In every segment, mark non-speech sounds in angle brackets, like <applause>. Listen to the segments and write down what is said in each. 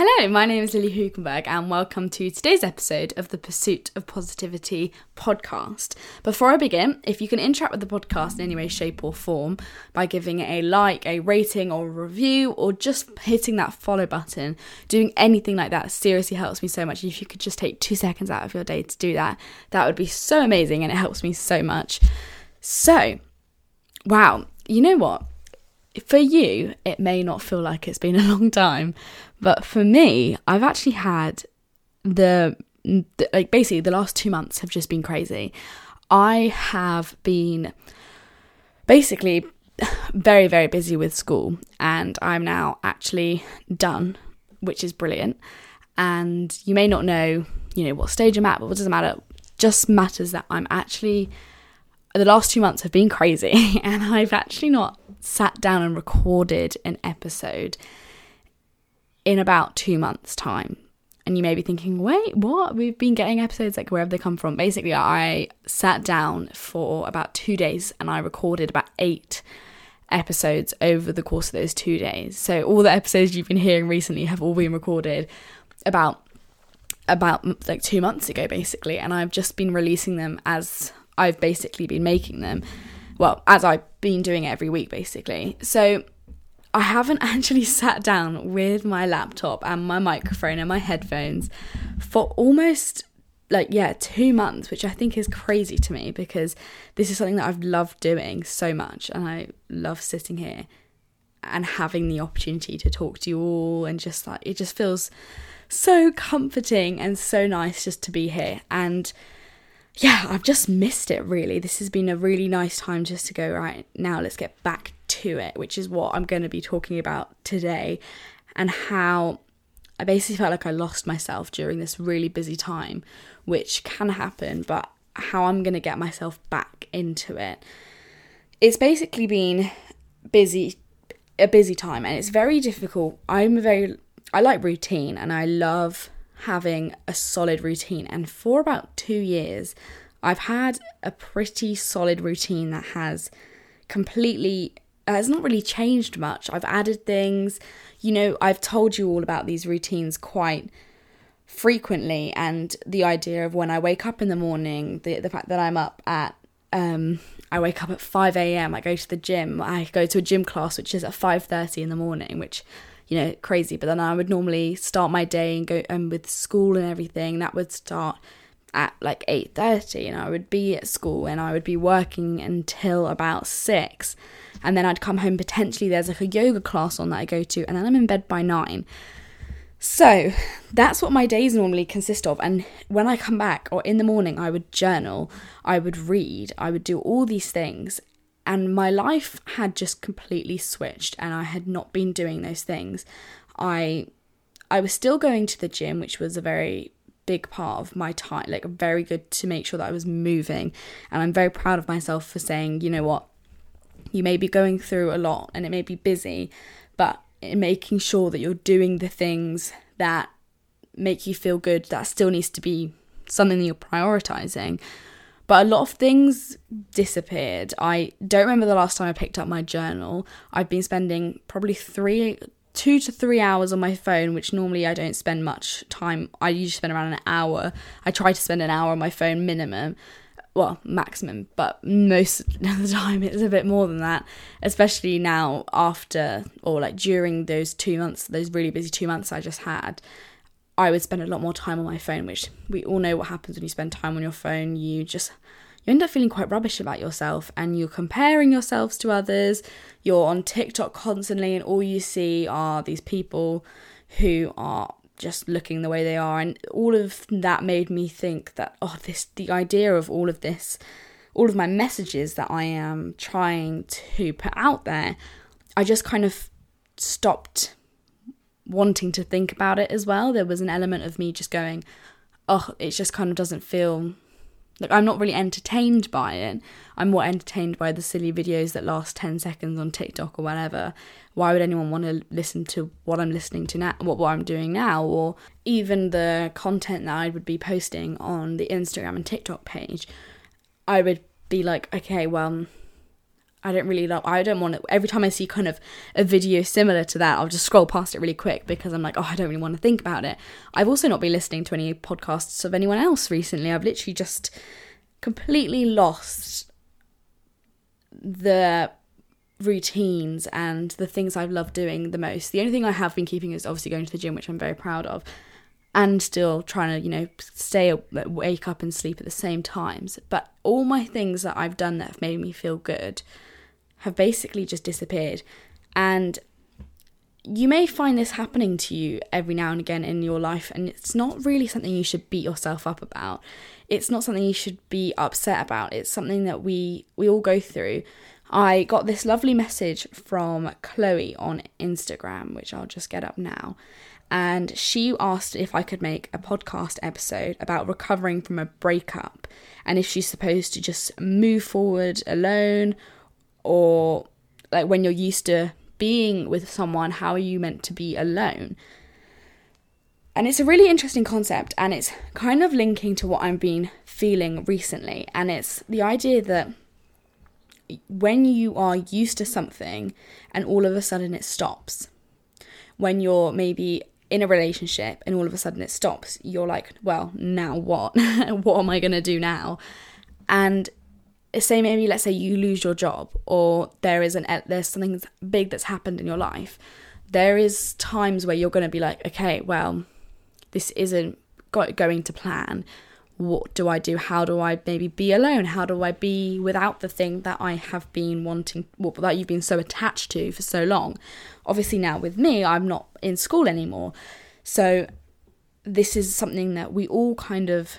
Hello, my name is Lilly Hoogenberg, and welcome to today's episode of the Pursuit of Positivity podcast. Before I begin, if you can interact with the podcast in any way, shape, or form by giving it a like, a rating, or a review, or just hitting that follow button, doing anything like that seriously helps me so much. If you could just take two seconds out of your day to do that, that would be so amazing, and it helps me so much. So, wow, you know what? For you, it may not feel like it's been a long time, but for me, I've actually had the, the like basically the last two months have just been crazy. I have been basically very very busy with school, and I'm now actually done, which is brilliant. And you may not know, you know, what stage I'm at, but what doesn't matter. Just matters that I'm actually the last two months have been crazy, <laughs> and I've actually not sat down and recorded an episode in about two months' time. And you may be thinking, wait, what? We've been getting episodes like wherever they come from. Basically, I sat down for about two days and I recorded about eight episodes over the course of those two days. So all the episodes you've been hearing recently have all been recorded about about like two months ago, basically. And I've just been releasing them as I've basically been making them. Well, as I've been doing every week, basically. So I haven't <laughs> actually sat down with my laptop and my microphone and my headphones for almost like yeah, 2 months, which I think is crazy to me because this is something that I've loved doing so much and I love sitting here and having the opportunity to talk to you all and just like it just feels so comforting and so nice just to be here and yeah, I've just missed it really. This has been a really nice time just to go, right, now let's get back to it, which is what I'm going to be talking about today, and how I basically felt like I lost myself during this really busy time, which can happen, but how I'm going to get myself back into it. It's basically been busy a busy time and it's very difficult. I'm very I like routine and I love having a solid routine and for about 2 years I've had a pretty solid routine that has completely has not really changed much. I've added things. You know, I've told you all about these routines quite frequently and the idea of when I wake up in the morning, the the fact that I'm up at um I wake up at 5 a.m. I go to the gym. I go to a gym class which is at 5:30 in the morning, which you know, crazy. But then I would normally start my day and go and with school and everything. That would start at like 8:30 and I would be at school and I would be working until about 6 and then I'd come home potentially there's like a yoga class on that I go to and then I'm in bed by 9 so that's what my days normally consist of and when I come back or in the morning I would journal I would read I would do all these things and my life had just completely switched and I had not been doing those things I I was still going to the gym which was a very big part of my time, like very good to make sure that I was moving. And I'm very proud of myself for saying, you know what, you may be going through a lot and it may be busy, but in making sure that you're doing the things that make you feel good, that still needs to be something that you're prioritizing. But a lot of things disappeared. I don't remember the last time I picked up my journal. I've been spending probably three two to three hours on my phone, which normally I don't spend much time. I usually spend around an hour. I try to spend an hour on my phone minimum, well, maximum, but most <laughs> of the time it's a bit more than that, especially now after or like during those two months, those really busy two months I just had. I would spend a lot more time on my phone, which we all know what happens when you spend time on your phone. You just you end up feeling quite rubbish about yourself and you're comparing yourselves to others. You're on TikTok constantly, and all you see are these people who are just looking the way they are. And all of that made me think that, oh, this, the idea of all of this, all of my messages that I am trying to put out there, I just kind of stopped wanting to think about it as well. There was an element of me just going, oh, it just kind of doesn't feel like I'm not really entertained by it. I'm more entertained by the silly videos that last 10 seconds on TikTok or whatever. Why would anyone want to listen to what I'm listening to now, what, what I'm doing now, or even the content that I would be posting on the Instagram and TikTok page? I would be like, okay, well, I don't really love. I don't want it. Every time I see kind of a video similar to that, I'll just scroll past it really quick because I'm like, oh, I don't really want to think about it. I've also not been listening to any podcasts of anyone else recently. I've literally just completely lost the routines and the things I've loved doing the most. The only thing I have been keeping is obviously going to the gym, which I'm very proud of, and still trying to, you know, stay wake up and sleep at the same times. But all my things that I've done that have made me feel good have basically just disappeared. And you may find this happening to you every now and again in your life, and it's not really something you should beat yourself up about. It's not something you should be upset about. It's something that we we all go through. I got this lovely message from Chloe on Instagram, which I'll just get up now. And she asked if I could make a podcast episode about recovering from a breakup and if she's supposed to just move forward alone or like when you're used to being with someone, how are you meant to be alone? And it's a really interesting concept, and it's kind of linking to what I've been feeling recently. And it's the idea that when you are used to something and all of a sudden it stops, when you're maybe in a relationship and all of a sudden it stops, you're like, well, now what? <laughs> what am I going to do now? And say maybe let's say you lose your job or there is an there's something big that's happened in your life. There is times where you're going to be like, okay, well, this isn't going to plan what do I do? How do I maybe be alone? How do I be without the thing that I have been wanting, well, that you've been so attached to for so long? Obviously, now with me, I'm not in school anymore. So, this is something that we all kind of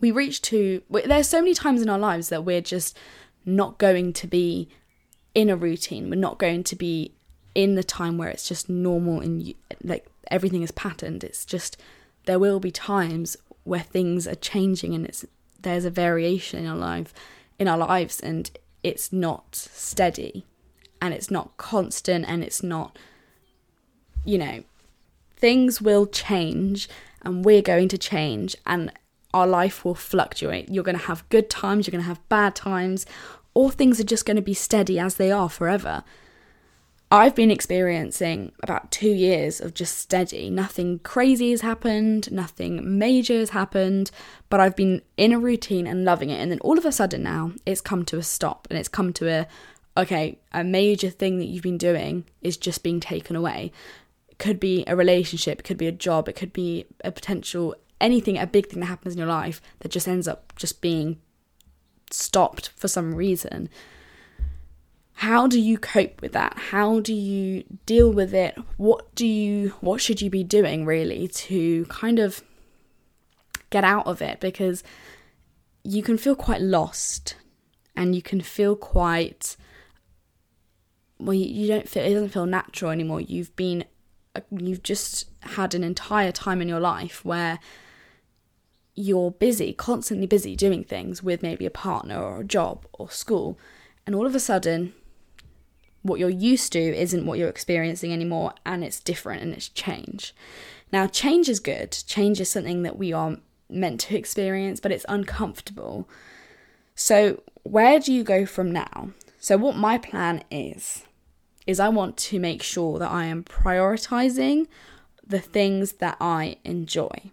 we reach to there's so many times in our lives that we're just not going to be in a routine. We're not going to be in the time where it's just normal and like everything is patterned. It's just there will be times where things are changing and it's there's a variation in our life in our lives and it's not steady and it's not constant and it's not you know things will change and we're going to change and our life will fluctuate you're going to have good times you're going to have bad times or things are just going to be steady as they are forever I've been experiencing about two years of just steady. Nothing crazy has happened, nothing major has happened, but I've been in a routine and loving it. And then all of a sudden now, it's come to a stop and it's come to a okay, a major thing that you've been doing is just being taken away. It could be a relationship, it could be a job, it could be a potential anything, a big thing that happens in your life that just ends up just being stopped for some reason how do you cope with that? How do you deal with it? What do you what should you be doing really to kind of get out of it? Because you can feel quite lost and you can feel quite well you, don't feel it doesn't feel natural anymore. You've been you've just had an entire time in your life where you're busy constantly busy doing things with maybe a partner or a job or school and all of a sudden what you're used to isn't what you're experiencing anymore and it's different and it's change. Now, change is good. Change is something that we are meant to experience, but it's uncomfortable. So, where do you go from now? So, what my plan is, is I want to make sure that I am prioritizing the things that I enjoy.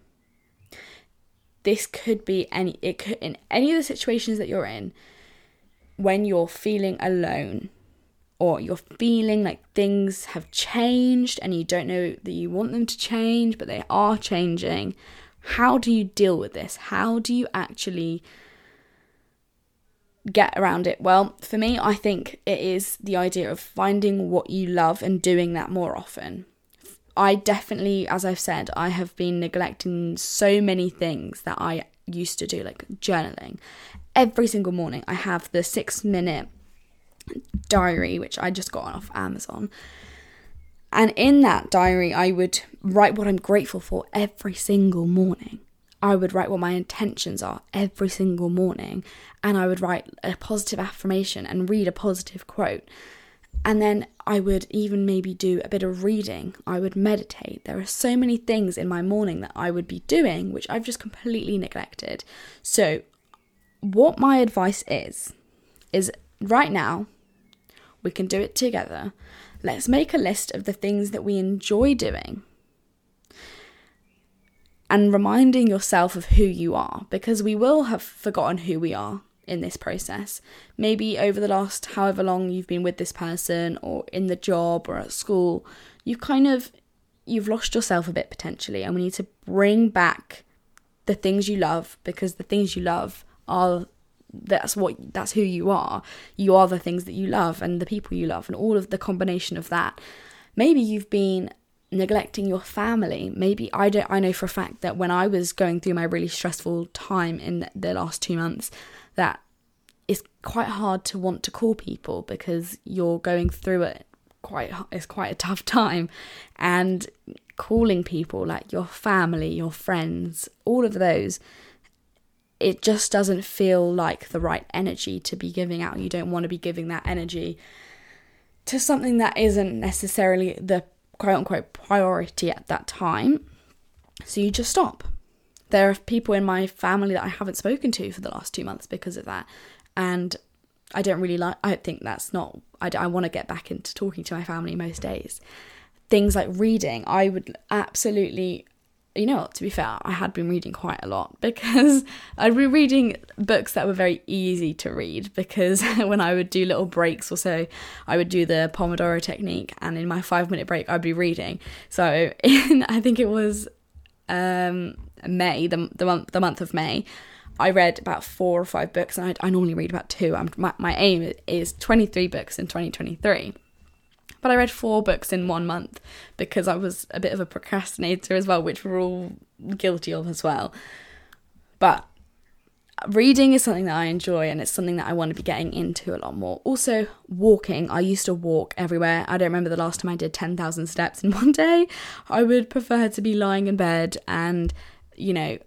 This could be any, it could, in any of the situations that you're in, when you're feeling alone, or you're feeling like things have changed and you don't know that you want them to change, but they are changing, how do you deal with this? How do you actually get around it? Well, for me, I think it is the idea of finding what you love and doing that more often. I definitely, as I've said, I have been neglecting so many things that I used to do, like journaling. Every single morning, I have the six minute diary, which I just got off Amazon. And in that diary, I would write what I'm grateful for every single morning. I would write what my intentions are every single morning. And I would write a positive affirmation and read a positive quote. And then I would even maybe do a bit of reading. I would meditate. There are so many things in my morning that I would be doing, which I've just completely neglected. So, what my advice is, is right now, We can do it together. Let's make a list of the things that we enjoy doing and reminding yourself of who you are because we will have forgotten who we are in this process. Maybe over the last however long you've been with this person or in the job or at school, you've kind of you've lost yourself a bit potentially and we need to bring back the things you love because the things you love are that's what that's who you are. You are the things that you love and the people you love and all of the combination of that. Maybe you've been neglecting your family. Maybe I don't I know for a fact that when I was going through my really stressful time in the last 2 months that it's quite hard to want to call people because you're going through it quite it's quite a tough <laughs> time and calling people like your family, your friends, all of those it just doesn't feel like the right energy to be giving out. You don't want to be giving that energy to something that isn't necessarily the quote unquote priority at that time. So you just stop. There are people in my family that I haven't spoken to for the last two months because of that. And I don't really like, I think that's not, I, I want to get back into talking to my family most days. Things like reading, I would absolutely you know to be fair, I had been reading quite a lot <laughs> because I'd be reading books that were very easy to read because <laughs> when I would do little breaks or so, I would do the Pomodoro technique and in my five minute break, I'd be reading. So <laughs> in, I think it was um, May, the, the, month, the month of May, I read about four or five books and I, I normally read about two. I'm, my, my aim is 23 books in 2023 but I read four books in one month because I was a bit of a procrastinator as well, which we're all guilty of as well. But reading is something that I enjoy and it's something that I want to be getting into a lot more. Also, walking. I used to walk everywhere. I don't remember the last time I did 10,000 steps in <laughs> one day. I would prefer to be lying in bed and, you know,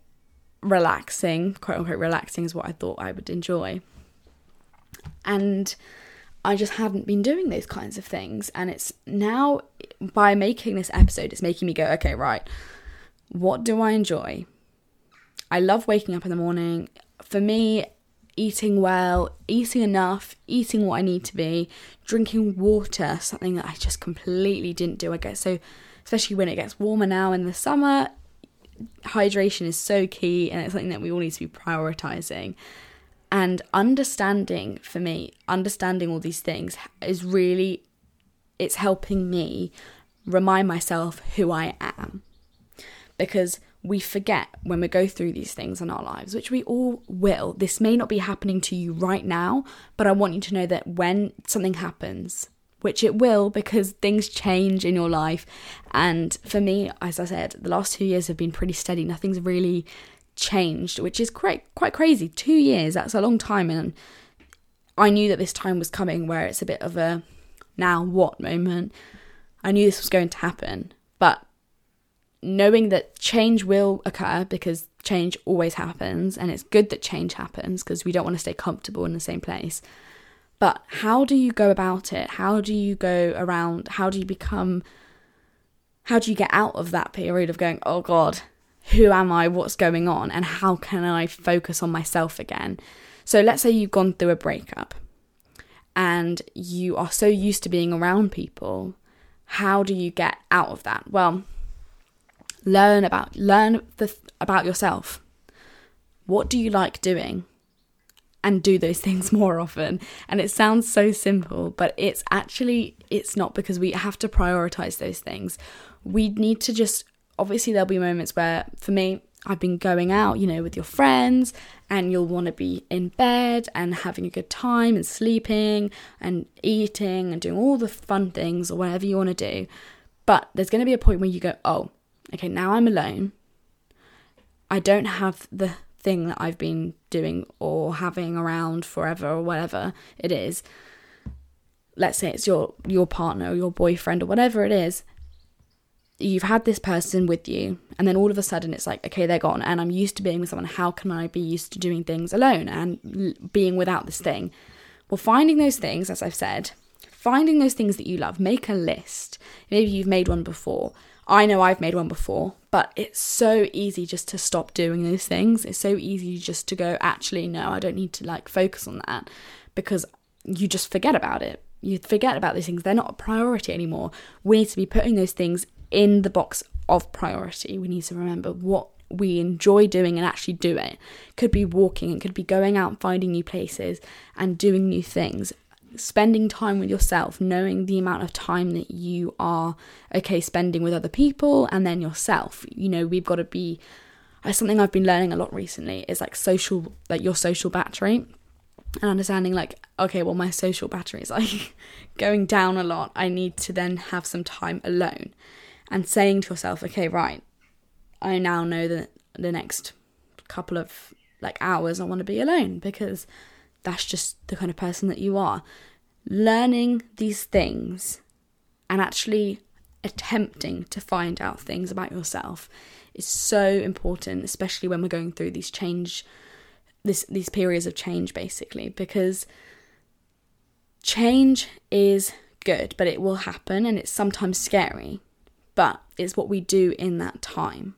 relaxing, quote unquote, relaxing is what I thought I would enjoy. And I just hadn't been doing those kinds of things. And it's now, by making this episode, it's making me go, okay, right, what do I enjoy? I love waking up in the morning. For me, eating well, eating enough, eating what I need to be, drinking water, something that I just completely didn't do. I get so, especially when it gets warmer now in the summer, hydration is so key and it's something that we all need to be prioritizing. And understanding for me, understanding all these things is really, it's helping me remind myself who I am. Because we forget when we go through these things in our lives, which we all will. This may not be happening to you right now, but I want you to know that when something happens, which it will because things change in your life. And for me, as I said, the last two years have been pretty steady. Nothing's really changed, which is quite quite crazy. Two years, that's a long time, and I knew that this time was coming where it's a bit of a now what moment. I knew this was going to happen, but knowing that change will occur because change always happens, and it's good that change happens because we don't want to stay comfortable in the same place. But how do you go about it? How do you go around? How do you become? How do you get out of that period of going, oh God, who am I, what's going on, and how can I focus on myself again. So let's say you've gone through a breakup and you are so used to being around people. How do you get out of that? Well, learn about learn the, about yourself. What do you like doing? and do those <laughs> things more often and it sounds so simple but it's actually it's not because we have to prioritize those things we need to just obviously there'll be moments where for me I've been going out, you know, with your friends, and you'll want to be in bed and having a good time and sleeping and eating and doing all the fun things or whatever you want to do. But there's going to be a point where you go, oh, okay, now I'm alone. I don't have the thing that I've been doing or having around forever or whatever it is. Let's say it's your your partner or your boyfriend or whatever it is, you've had this person with you and then all of a sudden it's like okay they're gone and i'm used to being with someone. How can i be used to doing things alone and being without this thing? Well finding those things as i've said finding those things that you love make a list. Maybe you've made one before. I know i've made one before but it's so easy just to stop doing those things. It's so easy just to go actually no i don't need to like focus on that because you just forget about it. You forget about these things. They're not a priority anymore. We need to be putting those things in the box of priority. We need to remember what we enjoy doing and actually do it. Could be walking, it could be going out and finding new places and doing new things. Spending time with yourself, knowing the amount of time that you are okay spending with other people and then yourself. You know, we've got to be something I've been learning a lot recently is like social like your social battery and understanding like okay well my social battery is like <laughs> going down a lot i need to then have some time alone and saying to yourself okay right i now know that the next couple of like hours i want to be alone because that's just the kind of person that you are. Learning these things and actually attempting to find out things about yourself is so important especially when we're going through these change this these periods of change basically because change is good but it will happen and it's sometimes scary but it's what we do in that time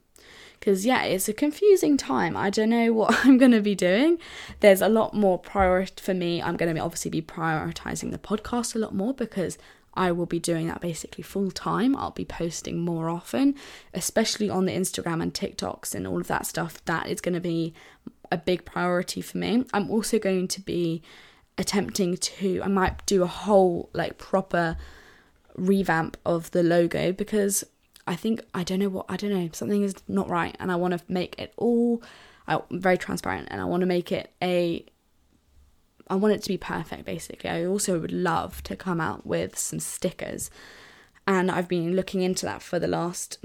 because yeah it's a confusing time i don't know what <laughs> i'm going to be doing there's a lot more priority for me i'm going to obviously be prioritizing the podcast a lot more because I will be doing that basically full time. I'll be posting more often, especially on the Instagram and TikToks and all of that stuff. That is going to be a big priority for me. I'm also going to be attempting to, I might do a whole like proper revamp of the logo because I think, I don't know what, I don't know, something is not right and I want to make it all I'm very transparent and I want to make it a I want it to be perfect basically. I also would love to come out with some stickers. And I've been looking into that for the last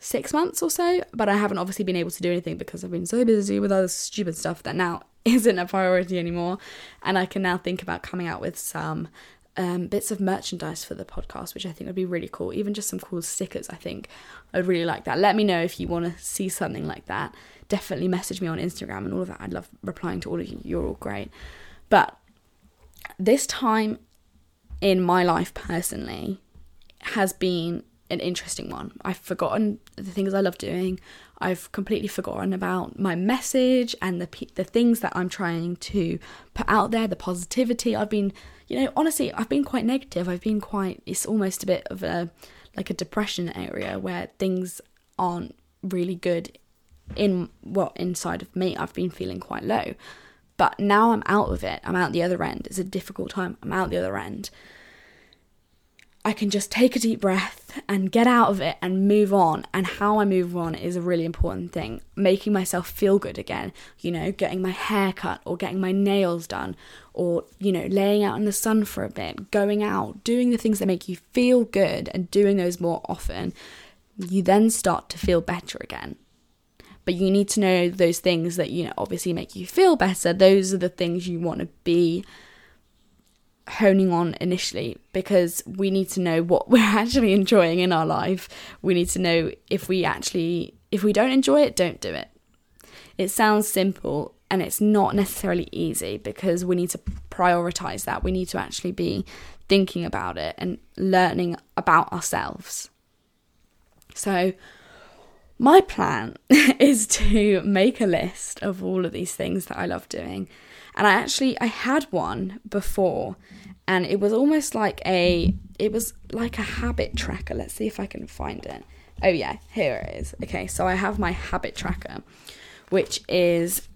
six months or so, but I haven't obviously been able to do anything because I've been so busy with other stupid stuff that now <laughs> isn't a priority anymore. And I can now think about coming out with some um, bits of merchandise for the podcast, which I think would be really cool. Even just some cool stickers, I think I'd really like that. Let me know if you want to see something like that. Definitely message me on Instagram and all of that. I'd love replying to all of you. You're all great. But this time in my life personally has been an interesting one. I've forgotten the things I love doing. I've completely forgotten about my message and the the things that I'm trying to put out there, the positivity. I've been, you know, honestly, I've been quite negative. I've been quite it's almost a bit of a like a depression area where things aren't really good in what well, inside of me. I've been feeling quite low. But now I'm out of it. I'm out the other end. It's a difficult time. I'm out the other end. I can just take a deep breath and get out of it and move on. And how I move on is a really important thing. Making myself feel good again, you know, getting my hair cut or getting my nails done or, you know, laying out in the sun for a bit, going out, doing the things that make you feel good and doing those more often. You then start to feel better again but you need to know those things that you know obviously make you feel better those are the things you want to be honing on initially because we need to know what <laughs> we're actually enjoying in our life. We need to know if we actually if we don't enjoy it don't do it. It sounds simple and it's not necessarily easy because we need to prioritize that. We need to actually be thinking about it and learning about ourselves. So my plan <laughs> is to make a list of all of these things that I love doing. And I actually I had one before and it was almost like a it was like a habit tracker. Let's see if I can find it. Oh yeah, here it is. Okay, so I have my habit tracker which is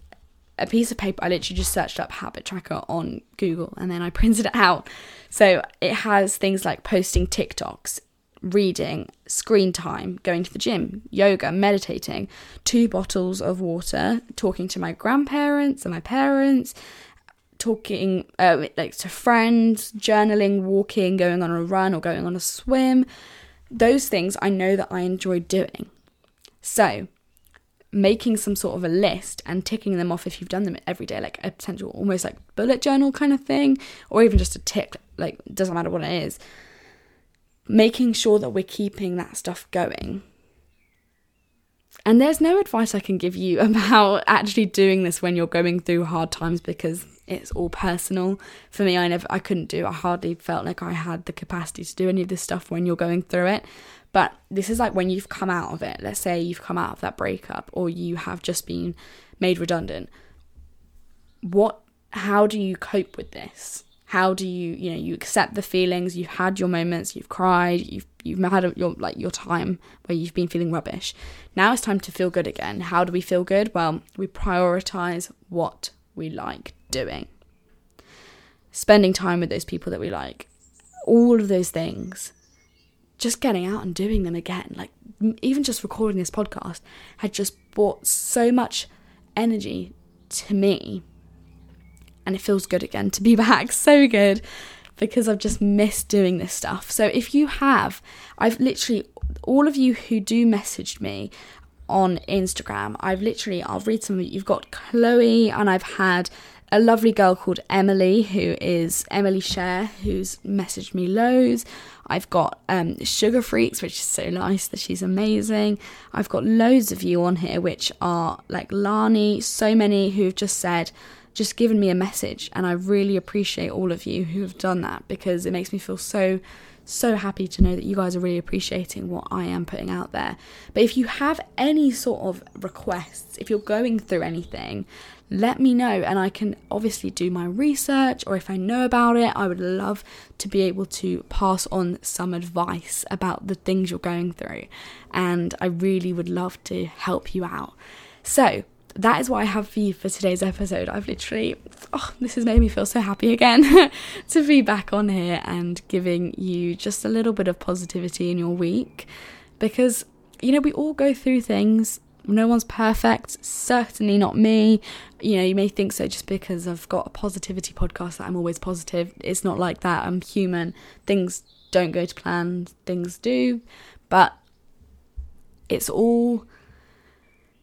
a piece of paper. I literally just searched up habit tracker on Google and then I <laughs> printed it out. So it has things like posting TikToks, reading, screen time, going to the gym, yoga, meditating, two bottles of water, talking to my grandparents and my parents, talking uh, like to friends, journaling, walking, going on a run or going on a swim. Those things I know that I enjoy doing. So, making some sort of a list and ticking them off if you've done them every day, like a potential almost like bullet journal kind of thing, or even just a tick, like doesn't matter what it is making sure that we're keeping that stuff going. And there's no advice I can give you <laughs> about actually doing this when you're going through hard times because it's all personal. For me, I never I couldn't do I hardly felt like I had the capacity to do any of this stuff when you're going through it. But this is like when you've come out of it. Let's say you've come out of that breakup or you have just been made redundant. What how do you cope with this? How do you you know you accept the feelings? You've had your moments you've cried you've you've had your like your time where you've been feeling rubbish. Now it's time to feel good again. How do we feel good? Well we prioritize what we like doing. Spending time with those people that we like. All of those things. Just getting out and doing them again. Like even just recording this podcast had just brought so much energy to me and it feels good again to be <laughs> back. So good because I've just missed doing this stuff. So if you have, I've literally, all of you who do message me on Instagram, I've literally, I'll read some of you. You've got Chloe, and I've had a lovely girl called Emily, who is Emily Share, who's messaged me loads. I've got um, Sugar Freaks, which is so nice that she's amazing. I've got loads of you on here, which are like Lani, so many who've just said, just given me a message. And I really appreciate all of you who have done that because it makes me feel so, so happy to know that you guys are really appreciating what I am putting out there. But if you have any sort of requests, if you're going through anything, let me know and I can obviously do my research or if I know about it, I would love to be able to pass on some advice about the things you're going through. And I really would love to help you out. So, that is what I have for you for today's episode. I've literally, oh, this has made me feel so happy again <laughs> to be back on here and giving you just a little bit of positivity in your week because, you know, we all go through things. No one's perfect, certainly not me. You know, you may think so just because I've got a positivity podcast that I'm always positive. It's not like that. I'm human. Things don't go to plan, things do. But it's all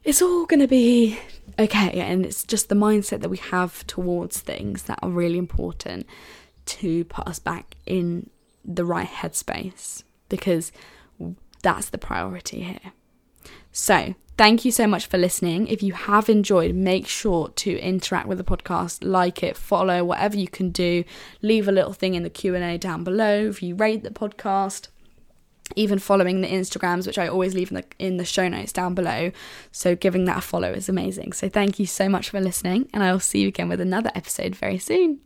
it's all going to be okay. And it's just the mindset that we have towards things that are really important to put us back in the right headspace because that's the priority here. So, thank you so much for listening. If you have enjoyed, make sure to interact with the podcast, like it, follow, whatever you can do. Leave a little thing in the Q&A down below if you rate the podcast even following the Instagrams, which I always leave in the in the show notes down below. So giving that a follow is amazing. So thank you so much for listening, and I will see you again with another episode very soon.